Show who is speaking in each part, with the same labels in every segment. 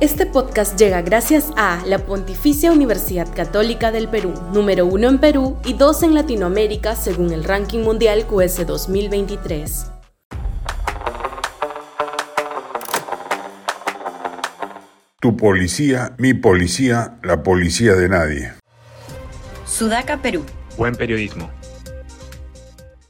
Speaker 1: Este podcast llega gracias a la Pontificia Universidad Católica del Perú, número uno en Perú y dos en Latinoamérica según el ranking mundial QS 2023.
Speaker 2: Tu policía, mi policía, la policía de nadie.
Speaker 3: Sudaca, Perú.
Speaker 4: Buen periodismo.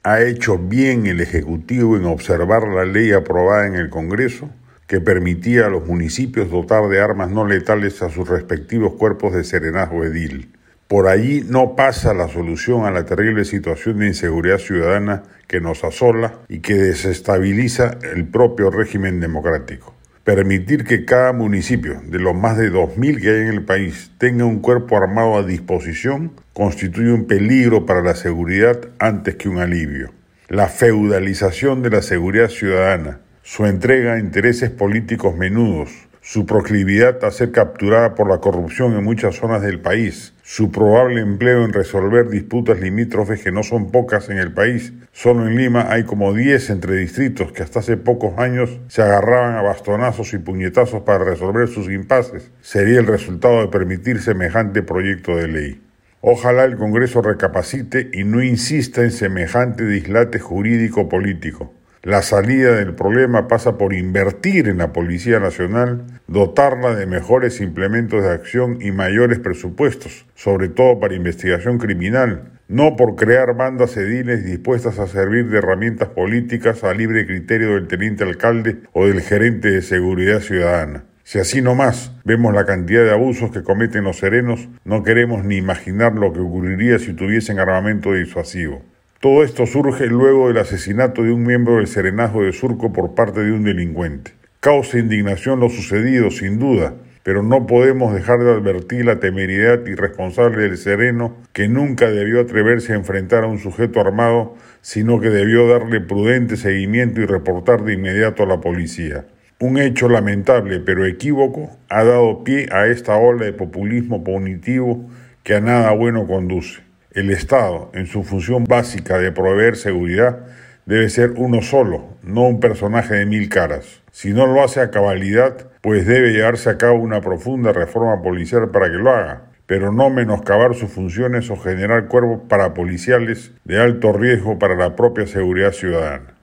Speaker 2: ¿Ha hecho bien el Ejecutivo en observar la ley aprobada en el Congreso? Que permitía a los municipios dotar de armas no letales a sus respectivos cuerpos de serenazgo edil. Por allí no pasa la solución a la terrible situación de inseguridad ciudadana que nos asola y que desestabiliza el propio régimen democrático. Permitir que cada municipio, de los más de 2.000 que hay en el país, tenga un cuerpo armado a disposición constituye un peligro para la seguridad antes que un alivio. La feudalización de la seguridad ciudadana, su entrega a intereses políticos menudos, su proclividad a ser capturada por la corrupción en muchas zonas del país, su probable empleo en resolver disputas limítrofes que no son pocas en el país. Solo en Lima hay como 10 entre distritos que hasta hace pocos años se agarraban a bastonazos y puñetazos para resolver sus impases. Sería el resultado de permitir semejante proyecto de ley. Ojalá el Congreso recapacite y no insista en semejante dislate jurídico-político. La salida del problema pasa por invertir en la Policía Nacional, dotarla de mejores implementos de acción y mayores presupuestos, sobre todo para investigación criminal, no por crear bandas ediles dispuestas a servir de herramientas políticas a libre criterio del teniente alcalde o del gerente de seguridad ciudadana. Si así no más vemos la cantidad de abusos que cometen los serenos, no queremos ni imaginar lo que ocurriría si tuviesen armamento disuasivo. Todo esto surge luego del asesinato de un miembro del Serenazgo de Surco por parte de un delincuente. Causa indignación lo sucedido, sin duda, pero no podemos dejar de advertir la temeridad irresponsable del sereno que nunca debió atreverse a enfrentar a un sujeto armado, sino que debió darle prudente seguimiento y reportar de inmediato a la policía. Un hecho lamentable pero equívoco ha dado pie a esta ola de populismo punitivo que a nada bueno conduce. El Estado, en su función básica de proveer seguridad, debe ser uno solo, no un personaje de mil caras. Si no lo hace a cabalidad, pues debe llevarse a cabo una profunda reforma policial para que lo haga, pero no menoscabar sus funciones o generar cuerpos parapoliciales de alto riesgo para la propia seguridad ciudadana.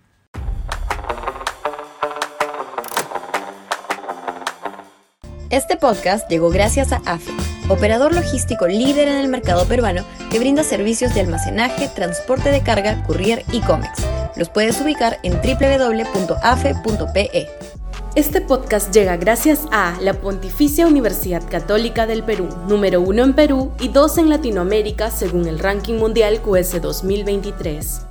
Speaker 3: Este podcast llegó gracias a AFE, operador logístico líder en el mercado peruano que brinda servicios de almacenaje, transporte de carga, courier y cómics. Los puedes ubicar en www.afe.pe.
Speaker 1: Este podcast llega gracias a la Pontificia Universidad Católica del Perú, número uno en Perú y dos en Latinoamérica según el ranking mundial QS 2023.